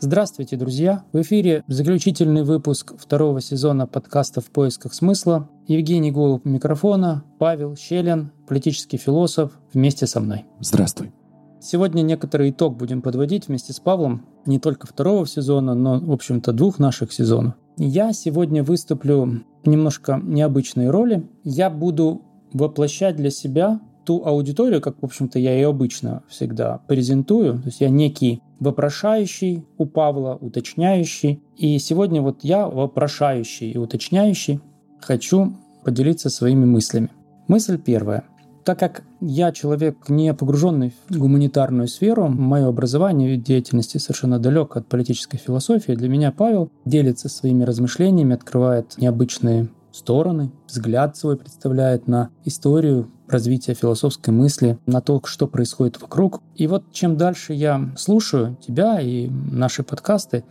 Здравствуйте, друзья! В эфире заключительный выпуск второго сезона подкаста «В поисках смысла». Евгений Голуб у микрофона, Павел Щелин, политический философ, вместе со мной. Здравствуй. Сегодня некоторый итог будем подводить вместе с Павлом не только второго сезона, но, в общем-то, двух наших сезонов. Я сегодня выступлю в немножко необычной роли. Я буду воплощать для себя ту аудиторию, как, в общем-то, я и обычно всегда презентую. То есть я некий вопрошающий у Павла, уточняющий. И сегодня вот я, вопрошающий и уточняющий, хочу поделиться своими мыслями. Мысль первая. Так как я человек не погруженный в гуманитарную сферу, мое образование и деятельности совершенно далек от политической философии, для меня Павел делится своими размышлениями, открывает необычные стороны, взгляд свой представляет на историю развития философской мысли, на то, что происходит вокруг. И вот чем дальше я слушаю тебя и наши подкасты,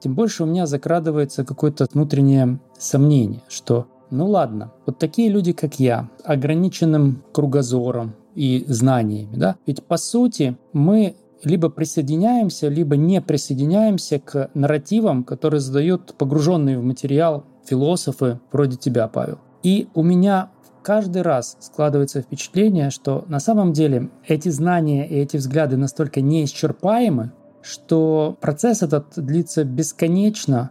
тем больше у меня закрадывается какое-то внутреннее сомнение, что ну ладно, вот такие люди, как я, ограниченным кругозором и знаниями, да, ведь по сути мы либо присоединяемся, либо не присоединяемся к нарративам, которые задают погруженные в материал философы вроде тебя, Павел. И у меня каждый раз складывается впечатление, что на самом деле эти знания и эти взгляды настолько неисчерпаемы, что процесс этот длится бесконечно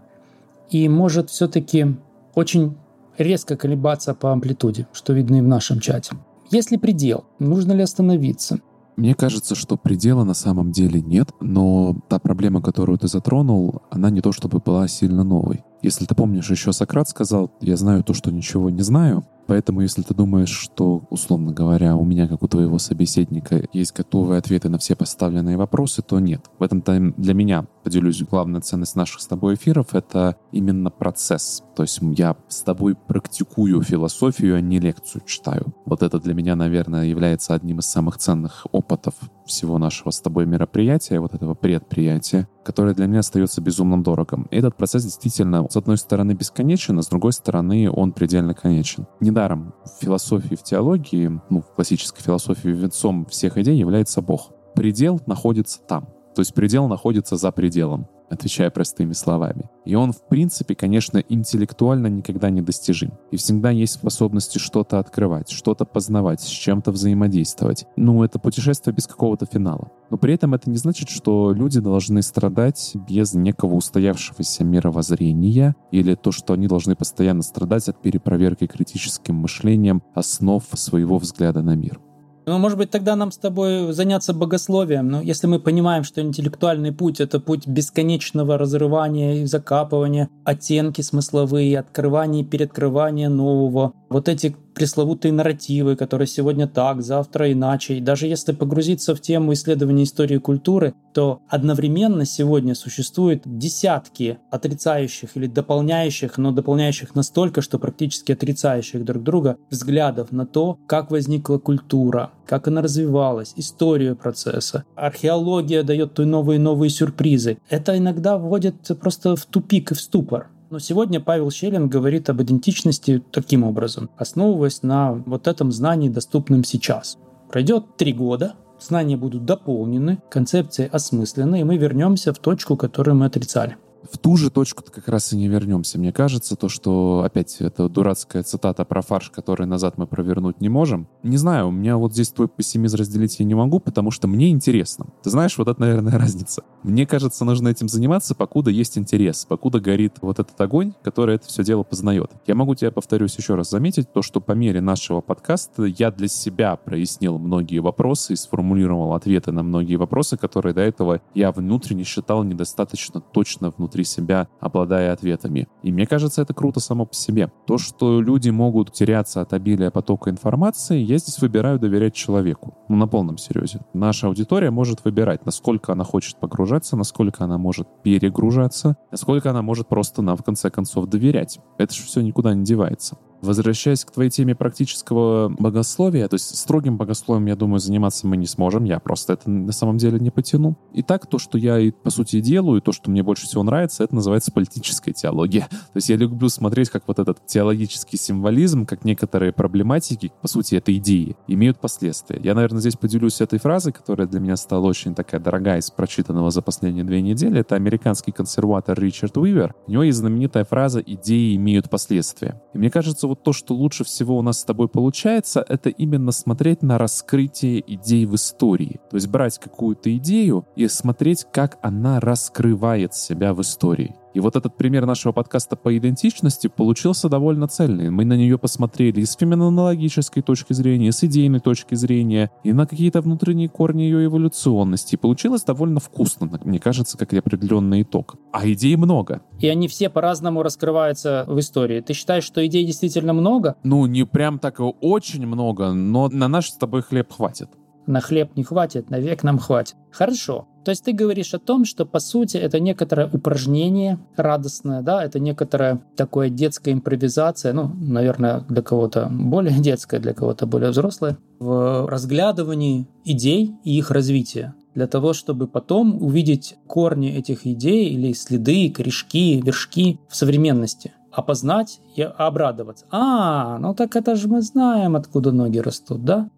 и может все-таки очень резко колебаться по амплитуде, что видно и в нашем чате. Есть ли предел? Нужно ли остановиться? Мне кажется, что предела на самом деле нет, но та проблема, которую ты затронул, она не то чтобы была сильно новой. Если ты помнишь, еще Сократ сказал, я знаю то, что ничего не знаю, Поэтому, если ты думаешь, что, условно говоря, у меня, как у твоего собеседника, есть готовые ответы на все поставленные вопросы, то нет. В этом-то для меня, поделюсь, главная ценность наших с тобой эфиров — это именно процесс. То есть я с тобой практикую философию, а не лекцию читаю. Вот это для меня, наверное, является одним из самых ценных опытов всего нашего с тобой мероприятия, вот этого предприятия, которое для меня остается безумно дорогим. И этот процесс действительно, с одной стороны, бесконечен, а с другой стороны, он предельно конечен. Недаром в философии, в теологии, ну, в классической философии венцом всех идей является Бог. Предел находится там. То есть предел находится за пределом отвечая простыми словами. И он, в принципе, конечно, интеллектуально никогда не достижим. И всегда есть способности что-то открывать, что-то познавать, с чем-то взаимодействовать. Ну, это путешествие без какого-то финала. Но при этом это не значит, что люди должны страдать без некого устоявшегося мировоззрения или то, что они должны постоянно страдать от перепроверки критическим мышлением основ своего взгляда на мир. Ну, может быть, тогда нам с тобой заняться богословием. Но если мы понимаем, что интеллектуальный путь — это путь бесконечного разрывания и закапывания, оттенки смысловые, открывания и переоткрывания нового, вот эти пресловутые нарративы, которые сегодня так, завтра иначе. И даже если погрузиться в тему исследования истории культуры, то одновременно сегодня существует десятки отрицающих или дополняющих, но дополняющих настолько, что практически отрицающих друг друга взглядов на то, как возникла культура, как она развивалась, историю процесса. Археология дает то новые и новые сюрпризы. Это иногда вводит просто в тупик и в ступор. Но сегодня Павел Щелин говорит об идентичности таким образом, основываясь на вот этом знании, доступном сейчас. Пройдет три года, знания будут дополнены, концепции осмыслены, и мы вернемся в точку, которую мы отрицали в ту же точку как раз и не вернемся. Мне кажется, то, что опять это дурацкая цитата про фарш, который назад мы провернуть не можем. Не знаю, у меня вот здесь твой пессимизм разделить я не могу, потому что мне интересно. Ты знаешь, вот это, наверное, разница. Мне кажется, нужно этим заниматься, покуда есть интерес, покуда горит вот этот огонь, который это все дело познает. Я могу тебе, повторюсь, еще раз заметить, то, что по мере нашего подкаста я для себя прояснил многие вопросы и сформулировал ответы на многие вопросы, которые до этого я внутренне считал недостаточно точно внутри внутри себя, обладая ответами. И мне кажется, это круто само по себе. То, что люди могут теряться от обилия потока информации, я здесь выбираю доверять человеку. Ну, на полном серьезе. Наша аудитория может выбирать, насколько она хочет погружаться, насколько она может перегружаться, насколько она может просто нам, в конце концов, доверять. Это же все никуда не девается. Возвращаясь к твоей теме практического богословия, то есть строгим богословием, я думаю, заниматься мы не сможем, я просто это на самом деле не потяну. И так, то, что я, по сути, делаю, то, что мне больше всего нравится, это называется политическая теология. То есть я люблю смотреть, как вот этот теологический символизм, как некоторые проблематики, по сути, это идеи, имеют последствия. Я, наверное, здесь поделюсь этой фразой, которая для меня стала очень такая дорогая из прочитанного за последние две недели. Это американский консерватор Ричард Уивер. У него есть знаменитая фраза «идеи имеют последствия». И мне кажется, вот то, что лучше всего у нас с тобой получается, это именно смотреть на раскрытие идей в истории. То есть брать какую-то идею и смотреть, как она раскрывает себя в истории. И вот этот пример нашего подкаста по идентичности получился довольно цельный. Мы на нее посмотрели и с феноменологической точки зрения, и с идейной точки зрения, и на какие-то внутренние корни ее эволюционности. И получилось довольно вкусно, мне кажется, как определенный итог. А идей много. И они все по-разному раскрываются в истории. Ты считаешь, что идей действительно много? Ну, не прям так очень много, но на наш с тобой хлеб хватит на хлеб не хватит, на век нам хватит. Хорошо. То есть ты говоришь о том, что по сути это некоторое упражнение радостное, да, это некоторая такое детская импровизация, ну, наверное, для кого-то более детская, для кого-то более взрослая, в разглядывании идей и их развития для того, чтобы потом увидеть корни этих идей или следы, корешки, вершки в современности опознать и обрадоваться. А, ну так это же мы знаем, откуда ноги растут, да?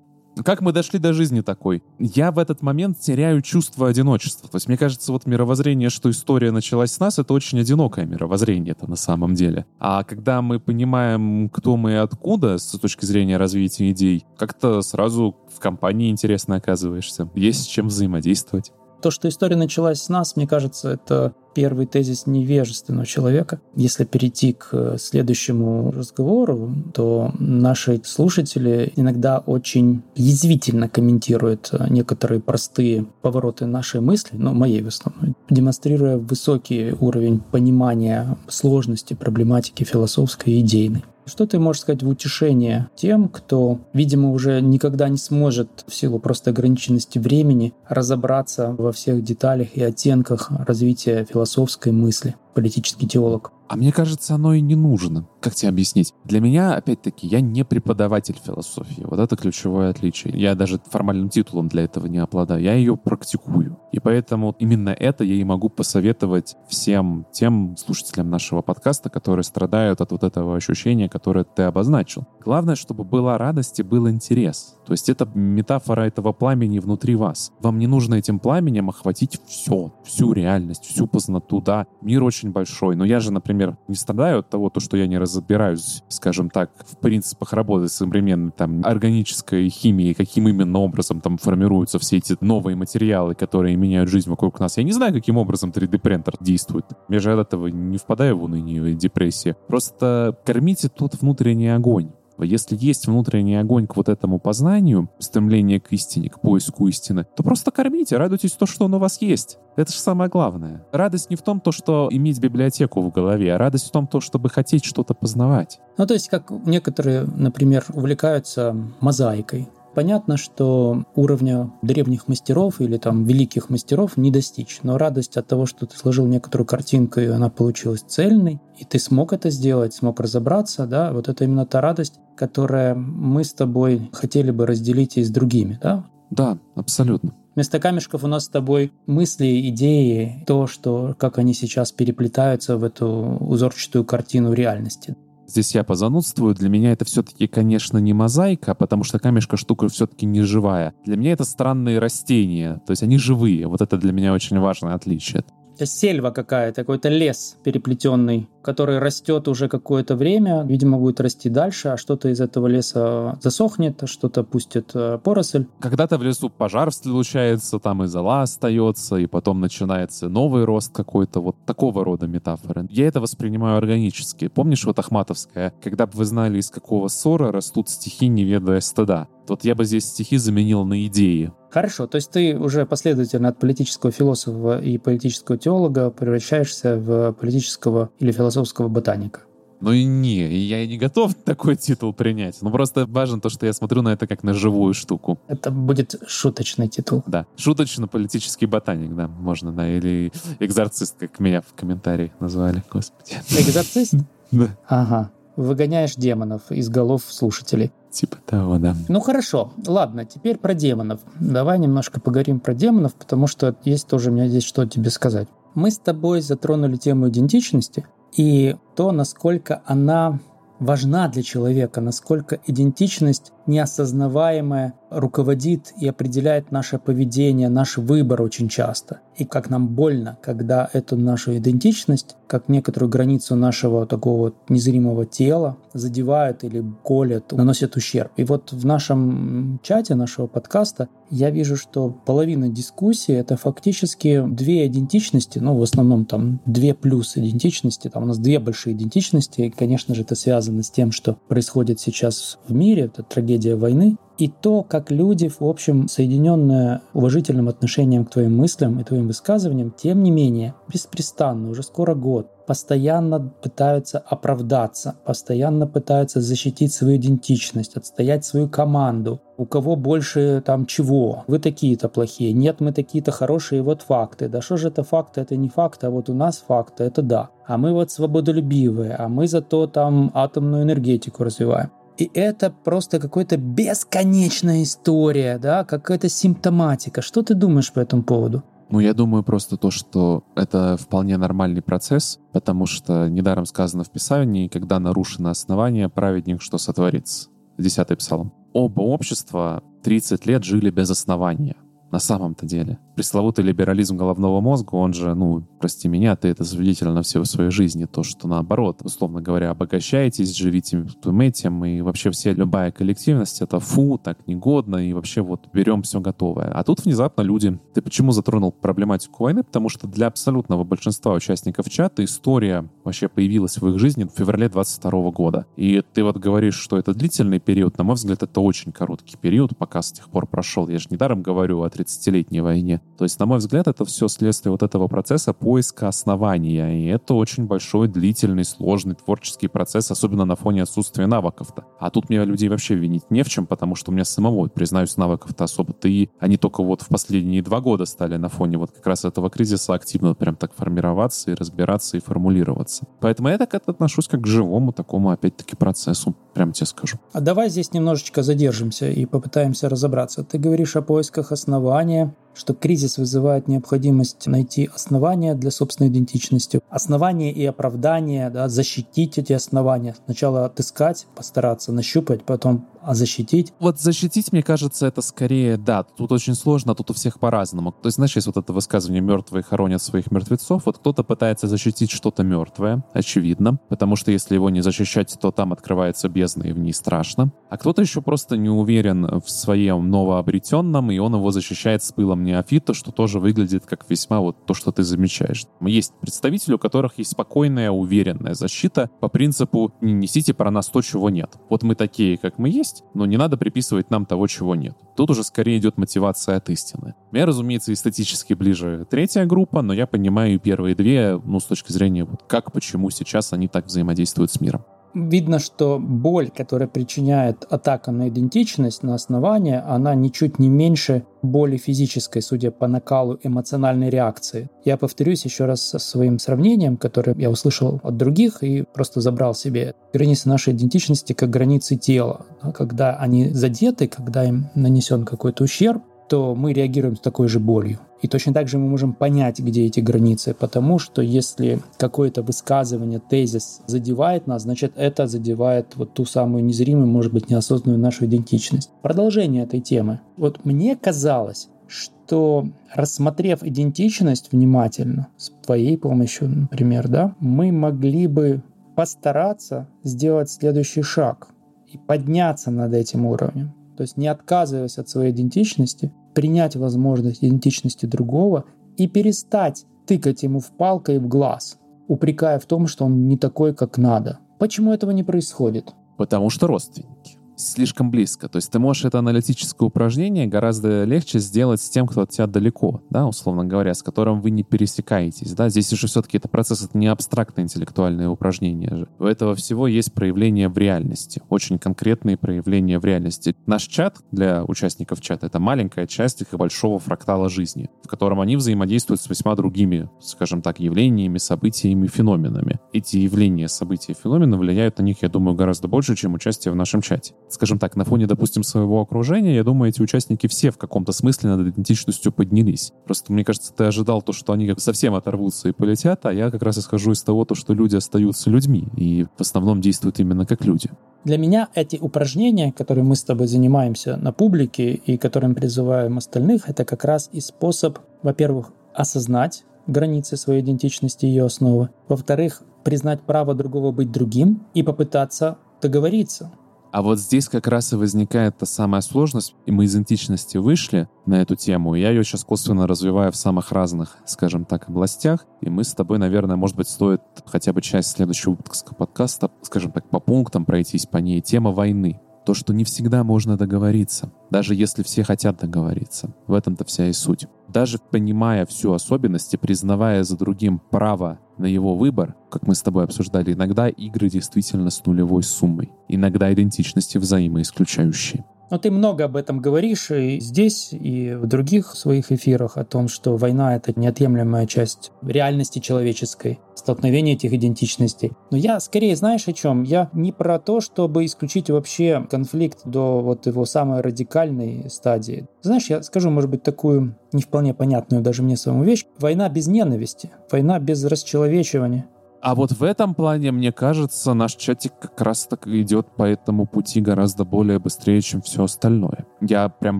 Как мы дошли до жизни такой? Я в этот момент теряю чувство одиночества. То есть мне кажется, вот мировоззрение, что история началась с нас, это очень одинокое мировоззрение это на самом деле. А когда мы понимаем, кто мы и откуда с точки зрения развития идей, как-то сразу в компании интересно оказываешься. Есть с чем взаимодействовать. То, что история началась с нас, мне кажется, это первый тезис невежественного человека. Если перейти к следующему разговору, то наши слушатели иногда очень язвительно комментируют некоторые простые повороты нашей мысли, ну, моей в основном, демонстрируя высокий уровень понимания сложности проблематики философской и идейной. Что ты можешь сказать в утешение тем, кто, видимо, уже никогда не сможет в силу просто ограниченности времени разобраться во всех деталях и оттенках развития философской мысли, политический теолог? А мне кажется, оно и не нужно. Как тебе объяснить? Для меня, опять-таки, я не преподаватель философии. Вот это ключевое отличие. Я даже формальным титулом для этого не обладаю. Я ее практикую. И поэтому именно это я и могу посоветовать всем тем слушателям нашего подкаста, которые страдают от вот этого ощущения, которое ты обозначил. Главное, чтобы была радость и был интерес. То есть это метафора этого пламени внутри вас. Вам не нужно этим пламенем охватить все, всю реальность, всю познату. Да, мир очень большой, но я же, например, например, не страдаю от того, то, что я не разбираюсь, скажем так, в принципах работы современной там органической химии, каким именно образом там формируются все эти новые материалы, которые меняют жизнь вокруг нас. Я не знаю, каким образом 3D-принтер действует. Я же от этого не впадаю в уныние и депрессию. Просто кормите тот внутренний огонь. Если есть внутренний огонь к вот этому познанию, стремление к истине, к поиску истины, то просто кормите, радуйтесь то, что он у вас есть. Это же самое главное. Радость не в том, то, что иметь библиотеку в голове, а радость в том, то, чтобы хотеть что-то познавать. Ну, то есть, как некоторые, например, увлекаются мозаикой. Понятно, что уровня древних мастеров или там великих мастеров не достичь, но радость от того, что ты сложил некоторую картинку, и она получилась цельной, и ты смог это сделать, смог разобраться, да, вот это именно та радость, которая мы с тобой хотели бы разделить и с другими, да? Да, абсолютно. Вместо камешков у нас с тобой мысли, идеи, то, что, как они сейчас переплетаются в эту узорчатую картину реальности. Здесь я позанудствую. Для меня это все-таки, конечно, не мозаика, потому что камешка штука все-таки не живая. Для меня это странные растения, то есть они живые. Вот это для меня очень важное отличие. Это сельва какая-то, какой-то лес переплетенный который растет уже какое-то время, видимо, будет расти дальше, а что-то из этого леса засохнет, а что-то пустит э, поросль. Когда-то в лесу пожар случается, там и зола остается, и потом начинается новый рост какой-то, вот такого рода метафоры. Я это воспринимаю органически. Помнишь вот Ахматовская? Когда бы вы знали, из какого ссора растут стихи, не ведая стыда. Вот я бы здесь стихи заменил на идеи. Хорошо, то есть ты уже последовательно от политического философа и политического теолога превращаешься в политического или философского ботаника. Ну и не, я не готов такой титул принять. Ну просто важно то, что я смотрю на это как на живую штуку. Это будет шуточный титул. Да, шуточно-политический ботаник, да, можно, да, или экзорцист, как меня в комментариях назвали, господи. Экзорцист? Да. Ага. выгоняешь демонов из голов слушателей. Типа того, да. Ну хорошо, ладно, теперь про демонов. Давай немножко поговорим про демонов, потому что есть тоже у меня здесь что тебе сказать. Мы с тобой затронули тему идентичности и то, насколько она важна для человека, насколько идентичность неосознаваемая руководит и определяет наше поведение, наш выбор очень часто. И как нам больно, когда эту нашу идентичность, как некоторую границу нашего такого незримого тела задевают или колят, наносят ущерб. И вот в нашем чате нашего подкаста я вижу, что половина дискуссии — это фактически две идентичности, ну, в основном там две плюс идентичности, там у нас две большие идентичности, и, конечно же, это связано с тем, что происходит сейчас в мире, это трагедия войны, и то, как люди, в общем, соединенные уважительным отношением к твоим мыслям и твоим высказываниям, тем не менее, беспрестанно, уже скоро год, постоянно пытаются оправдаться, постоянно пытаются защитить свою идентичность, отстоять свою команду. У кого больше там чего? Вы такие-то плохие. Нет, мы такие-то хорошие. Вот факты. Да что же это факты? Это не факты, а вот у нас факты. Это да. А мы вот свободолюбивые, а мы зато там атомную энергетику развиваем. И это просто какая-то бесконечная история, да, какая-то симптоматика. Что ты думаешь по этому поводу? Ну, я думаю просто то, что это вполне нормальный процесс, потому что недаром сказано в Писании, когда нарушено основание, праведник что сотворится. Десятый псалом. Оба общества 30 лет жили без основания на самом-то деле. Пресловутый либерализм головного мозга, он же, ну, прости меня, ты это свидетель на всей своей жизни, то, что наоборот, условно говоря, обогащаетесь, живите этим, и вообще все, любая коллективность, это фу, так негодно, и вообще вот берем все готовое. А тут внезапно люди... Ты почему затронул проблематику войны? Потому что для абсолютного большинства участников чата история вообще появилась в их жизни в феврале 22 года. И ты вот говоришь, что это длительный период, на мой взгляд, это очень короткий период, пока с тех пор прошел. Я же недаром говорю о 30-летней войне. То есть, на мой взгляд, это все следствие вот этого процесса поиска основания. И это очень большой, длительный, сложный творческий процесс, особенно на фоне отсутствия навыков-то. А тут мне людей вообще винить не в чем, потому что у меня самого, признаюсь, навыков-то особо-то и они только вот в последние два года стали на фоне вот как раз этого кризиса активно прям так формироваться и разбираться и формулироваться. Поэтому я так отношусь как к живому такому, опять-таки, процессу, прям тебе скажу. А давай здесь немножечко задержимся и попытаемся разобраться. Ты говоришь о поисках основания, что кризис вызывает необходимость найти основания для собственной идентичности, основания и оправдания, да, защитить эти основания. Сначала отыскать, постараться нащупать, потом а защитить? Вот защитить, мне кажется, это скорее, да, тут очень сложно, тут у всех по-разному. То есть, знаешь, есть вот это высказывание «мертвые хоронят своих мертвецов». Вот кто-то пытается защитить что-то мертвое, очевидно, потому что если его не защищать, то там открывается бездна, и в ней страшно. А кто-то еще просто не уверен в своем новообретенном, и он его защищает с пылом неофита, что тоже выглядит как весьма вот то, что ты замечаешь. Есть представители, у которых есть спокойная, уверенная защита по принципу «не несите про нас то, чего нет». Вот мы такие, как мы есть, но не надо приписывать нам того, чего нет. Тут уже скорее идет мотивация от истины. Мне, разумеется, эстетически ближе третья группа, но я понимаю и первые две, ну, с точки зрения вот как, почему сейчас они так взаимодействуют с миром видно, что боль, которая причиняет атака на идентичность, на основание, она ничуть не меньше боли физической, судя по накалу эмоциональной реакции. Я повторюсь еще раз со своим сравнением, которое я услышал от других и просто забрал себе. Границы нашей идентичности как границы тела. Когда они задеты, когда им нанесен какой-то ущерб, то мы реагируем с такой же болью. И точно так же мы можем понять, где эти границы, потому что если какое-то высказывание, тезис задевает нас, значит это задевает вот ту самую незримую, может быть, неосознанную нашу идентичность. Продолжение этой темы. Вот мне казалось, что рассмотрев идентичность внимательно, с твоей помощью, например, да, мы могли бы постараться сделать следующий шаг и подняться над этим уровнем. То есть не отказываясь от своей идентичности, принять возможность идентичности другого и перестать тыкать ему в палкой в глаз, упрекая в том, что он не такой, как надо. Почему этого не происходит? Потому что родственники. Слишком близко. То есть ты можешь это аналитическое упражнение гораздо легче сделать с тем, кто от тебя далеко, да, условно говоря, с которым вы не пересекаетесь, да. Здесь уже все-таки это процесс, это не абстрактное интеллектуальное упражнение же. У этого всего есть проявление в реальности, очень конкретные проявления в реальности. Наш чат для участников чата — это маленькая часть их большого фрактала жизни, в котором они взаимодействуют с весьма другими, скажем так, явлениями, событиями, феноменами. Эти явления, события, феномены влияют на них, я думаю, гораздо больше, чем участие в нашем чате скажем так, на фоне, допустим, своего окружения, я думаю, эти участники все в каком-то смысле над идентичностью поднялись. Просто, мне кажется, ты ожидал то, что они как совсем оторвутся и полетят, а я как раз исхожу из того, то, что люди остаются людьми и в основном действуют именно как люди. Для меня эти упражнения, которые мы с тобой занимаемся на публике и которым призываем остальных, это как раз и способ, во-первых, осознать границы своей идентичности и ее основы. Во-вторых, признать право другого быть другим и попытаться договориться. А вот здесь как раз и возникает та самая сложность, и мы из античности вышли на эту тему, и я ее сейчас косвенно развиваю в самых разных, скажем так, областях, и мы с тобой, наверное, может быть, стоит хотя бы часть следующего выпуска подкаста, скажем так, по пунктам пройтись по ней. Тема войны. То, что не всегда можно договориться, даже если все хотят договориться. В этом-то вся и суть. Даже понимая всю особенность и признавая за другим право на его выбор, как мы с тобой обсуждали, иногда игры действительно с нулевой суммой, иногда идентичности взаимоисключающие. Но ты много об этом говоришь и здесь, и в других своих эфирах о том, что война — это неотъемлемая часть реальности человеческой, столкновение этих идентичностей. Но я скорее, знаешь о чем? Я не про то, чтобы исключить вообще конфликт до вот его самой радикальной стадии. Знаешь, я скажу, может быть, такую не вполне понятную даже мне самому вещь. Война без ненависти, война без расчеловечивания. А вот в этом плане, мне кажется, наш чатик как раз так идет по этому пути гораздо более быстрее, чем все остальное. Я прям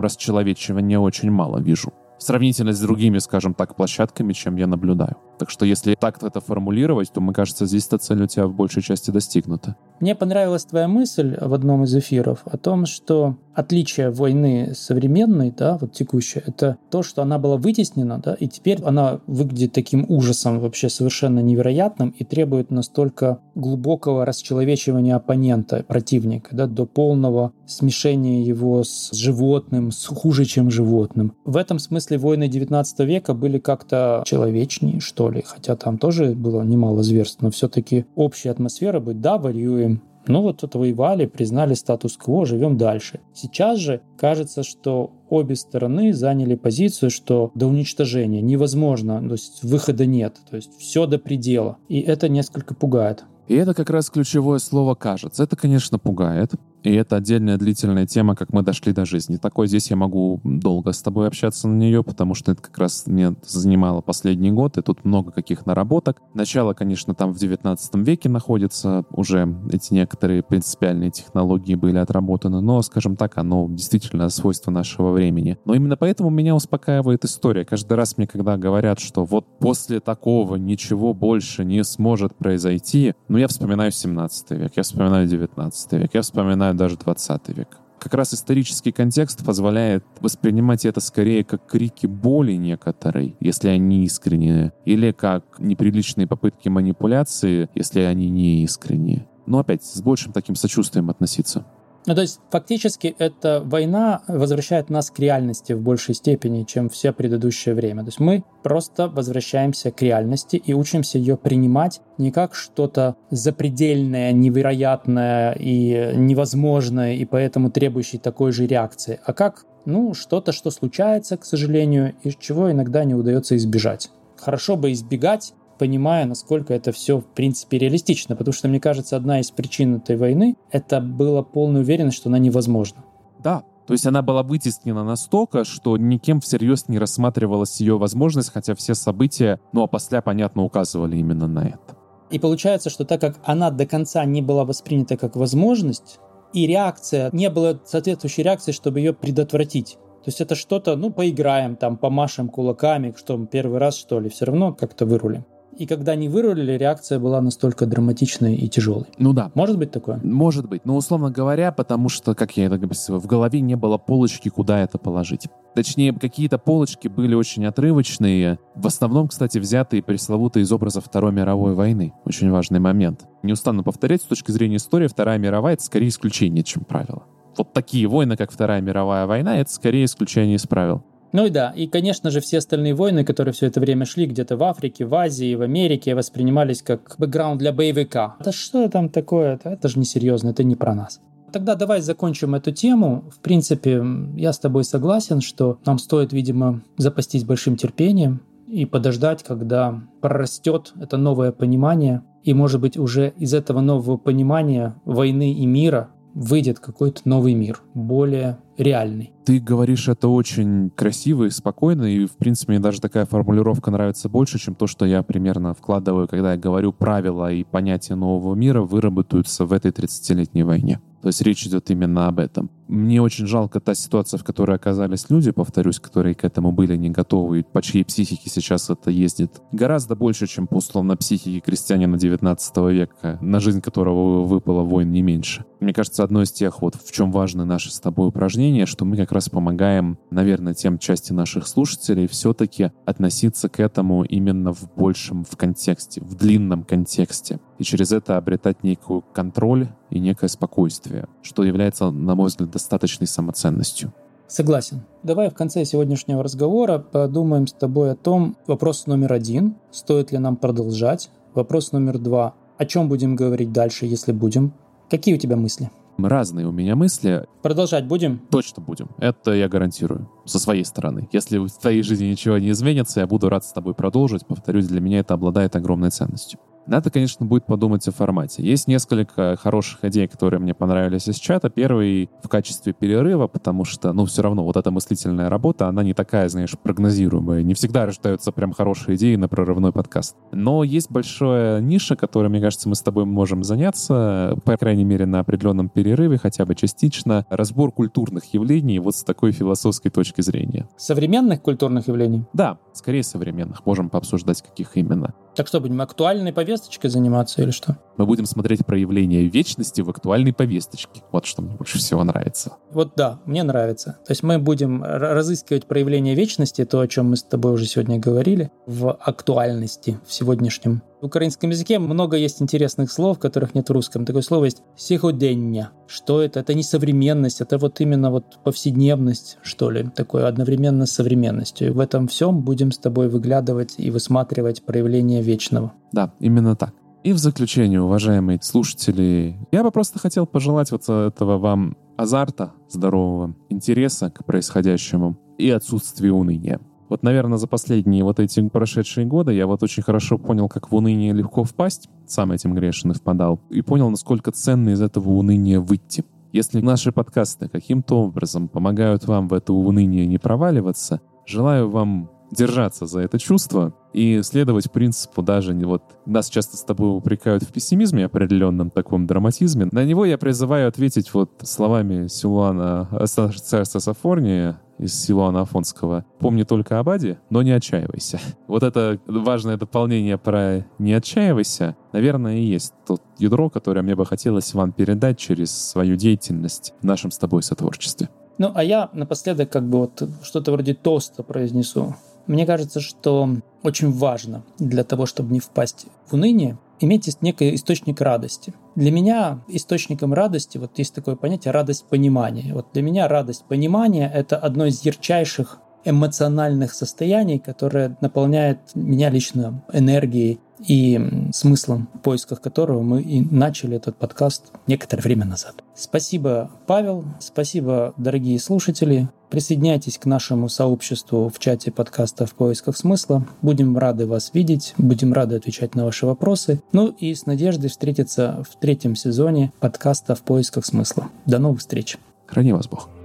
расчеловечивания очень мало вижу. Сравнительно с другими, скажем так, площадками, чем я наблюдаю. Так что если так это формулировать, то, мне кажется, здесь эта цель у тебя в большей части достигнута. Мне понравилась твоя мысль в одном из эфиров о том, что отличие войны современной, да, вот текущей, это то, что она была вытеснена, да, и теперь она выглядит таким ужасом вообще совершенно невероятным и требует настолько глубокого расчеловечивания оппонента, противника, да, до полного смешения его с животным, с хуже, чем животным. В этом смысле войны 19 века были как-то человечнее, что ли, хотя там тоже было немало зверств, но все-таки общая атмосфера будет, да, воюем, ну вот отвоевали, признали статус-кво, живем дальше. Сейчас же кажется, что обе стороны заняли позицию, что до уничтожения невозможно, то есть выхода нет, то есть все до предела. И это несколько пугает. И это как раз ключевое слово «кажется». Это, конечно, пугает. И это отдельная длительная тема, как мы дошли до жизни. Такой здесь я могу долго с тобой общаться на нее, потому что это как раз мне занимало последний год, и тут много каких наработок. Начало, конечно, там в 19 веке находится, уже эти некоторые принципиальные технологии были отработаны, но, скажем так, оно действительно свойство нашего времени. Но именно поэтому меня успокаивает история. Каждый раз мне, когда говорят, что вот после такого ничего больше не сможет произойти, ну, я вспоминаю 17 век, я вспоминаю 19 век, я вспоминаю даже 20 век. Как раз исторический контекст позволяет воспринимать это скорее как крики боли некоторой, если они искренние, или как неприличные попытки манипуляции, если они не искренние. Но опять с большим таким сочувствием относиться. Ну, то есть фактически эта война возвращает нас к реальности в большей степени, чем все предыдущее время. То есть мы просто возвращаемся к реальности и учимся ее принимать не как что-то запредельное, невероятное и невозможное, и поэтому требующее такой же реакции, а как ну, что-то, что случается, к сожалению, и чего иногда не удается избежать. Хорошо бы избегать, понимая, насколько это все в принципе реалистично, потому что, мне кажется, одна из причин этой войны — это была полная уверенность, что она невозможна. Да, то есть она была вытеснена настолько, что никем всерьез не рассматривалась ее возможность, хотя все события, ну а после, понятно, указывали именно на это. И получается, что так как она до конца не была воспринята как возможность, и реакция, не было соответствующей реакции, чтобы ее предотвратить. То есть это что-то, ну, поиграем, там, помашем кулаками, что первый раз, что ли, все равно как-то вырулим. И когда не вырулили, реакция была настолько драматичной и тяжелой. Ну да. Может быть такое? Может быть. Но условно говоря, потому что, как я это говорил, в голове не было полочки, куда это положить. Точнее, какие-то полочки были очень отрывочные. В основном, кстати, взятые пресловутые из образа Второй мировой войны. Очень важный момент. Не устану повторять, с точки зрения истории, Вторая мировая — это скорее исключение, чем правило. вот такие войны, как Вторая мировая война, это скорее исключение из правил. Ну и да, и, конечно же, все остальные войны, которые все это время шли где-то в Африке, в Азии, в Америке, воспринимались как бэкграунд для боевика. Да что там такое? Это, это же несерьезно, это не про нас. Тогда давай закончим эту тему. В принципе, я с тобой согласен, что нам стоит, видимо, запастись большим терпением и подождать, когда прорастет это новое понимание. И, может быть, уже из этого нового понимания войны и мира выйдет какой-то новый мир, более реальный. Ты говоришь это очень красиво и спокойно, и, в принципе, мне даже такая формулировка нравится больше, чем то, что я примерно вкладываю, когда я говорю правила и понятия нового мира выработаются в этой 30-летней войне. То есть речь идет именно об этом. Мне очень жалко та ситуация, в которой оказались люди, повторюсь, которые к этому были не готовы, и по чьей психике сейчас это ездит гораздо больше, чем по условно психике крестьянина 19 века, на жизнь которого выпало войн не меньше. Мне кажется, одно из тех вот, в чем важны наши с тобой упражнения, что мы как раз помогаем, наверное, тем части наших слушателей все-таки относиться к этому именно в большем в контексте, в длинном контексте. И через это обретать некую контроль и некое спокойствие, что является, на мой взгляд, достаточной самоценностью. Согласен. Давай в конце сегодняшнего разговора подумаем с тобой о том, вопрос номер один, стоит ли нам продолжать, вопрос номер два, о чем будем говорить дальше, если будем, какие у тебя мысли? Разные у меня мысли. Продолжать будем? Точно будем. Это я гарантирую. Со своей стороны. Если в твоей жизни ничего не изменится, я буду рад с тобой продолжить. Повторюсь, для меня это обладает огромной ценностью. Надо, конечно, будет подумать о формате. Есть несколько хороших идей, которые мне понравились из чата. Первый в качестве перерыва, потому что, ну, все равно вот эта мыслительная работа, она не такая, знаешь, прогнозируемая. Не всегда рождаются прям хорошие идеи на прорывной подкаст. Но есть большая ниша, которой, мне кажется, мы с тобой можем заняться, по крайней мере, на определенном перерыве, хотя бы частично. Разбор культурных явлений вот с такой философской точки зрения. Современных культурных явлений? Да, скорее современных. Можем пообсуждать, каких именно. Так что, будем актуальной повесточкой заниматься или что? Мы будем смотреть проявление вечности в актуальной повесточке. Вот что мне больше всего нравится. Вот да, мне нравится. То есть мы будем разыскивать проявление вечности, то, о чем мы с тобой уже сегодня говорили, в актуальности, в сегодняшнем в украинском языке много есть интересных слов, которых нет в русском. Такое слово есть «сиходенья». Что это? Это не современность, это вот именно вот повседневность, что ли, такое одновременно с современностью. И в этом всем будем с тобой выглядывать и высматривать проявление вечного. Да, именно так. И в заключение, уважаемые слушатели, я бы просто хотел пожелать вот этого вам азарта здорового, интереса к происходящему и отсутствия уныния. Вот, наверное, за последние вот эти прошедшие годы я вот очень хорошо понял, как в уныние легко впасть, сам этим грешен и впадал, и понял, насколько ценно из этого уныния выйти. Если наши подкасты каким-то образом помогают вам в это уныние не проваливаться, желаю вам держаться за это чувство и следовать принципу даже не вот нас часто с тобой упрекают в пессимизме определенном таком драматизме. На него я призываю ответить вот словами Силуана царства Сафорния из Силуана Афонского. Помни только об Аде, но не отчаивайся. Вот это важное дополнение про «не отчаивайся», наверное, и есть тот ядро, которое мне бы хотелось вам передать через свою деятельность в нашем с тобой сотворчестве. Ну, а я напоследок как бы вот что-то вроде тоста произнесу. Мне кажется, что очень важно для того, чтобы не впасть в уныние, иметь некий источник радости. Для меня источником радости, вот есть такое понятие радость понимания. Вот для меня радость понимания — это одно из ярчайших эмоциональных состояний, которое наполняет меня лично энергией и смыслом, в поисках которого мы и начали этот подкаст некоторое время назад. Спасибо, Павел, спасибо, дорогие слушатели. Присоединяйтесь к нашему сообществу в чате подкаста «В поисках смысла». Будем рады вас видеть, будем рады отвечать на ваши вопросы. Ну и с надеждой встретиться в третьем сезоне подкаста «В поисках смысла». До новых встреч! Храни вас Бог!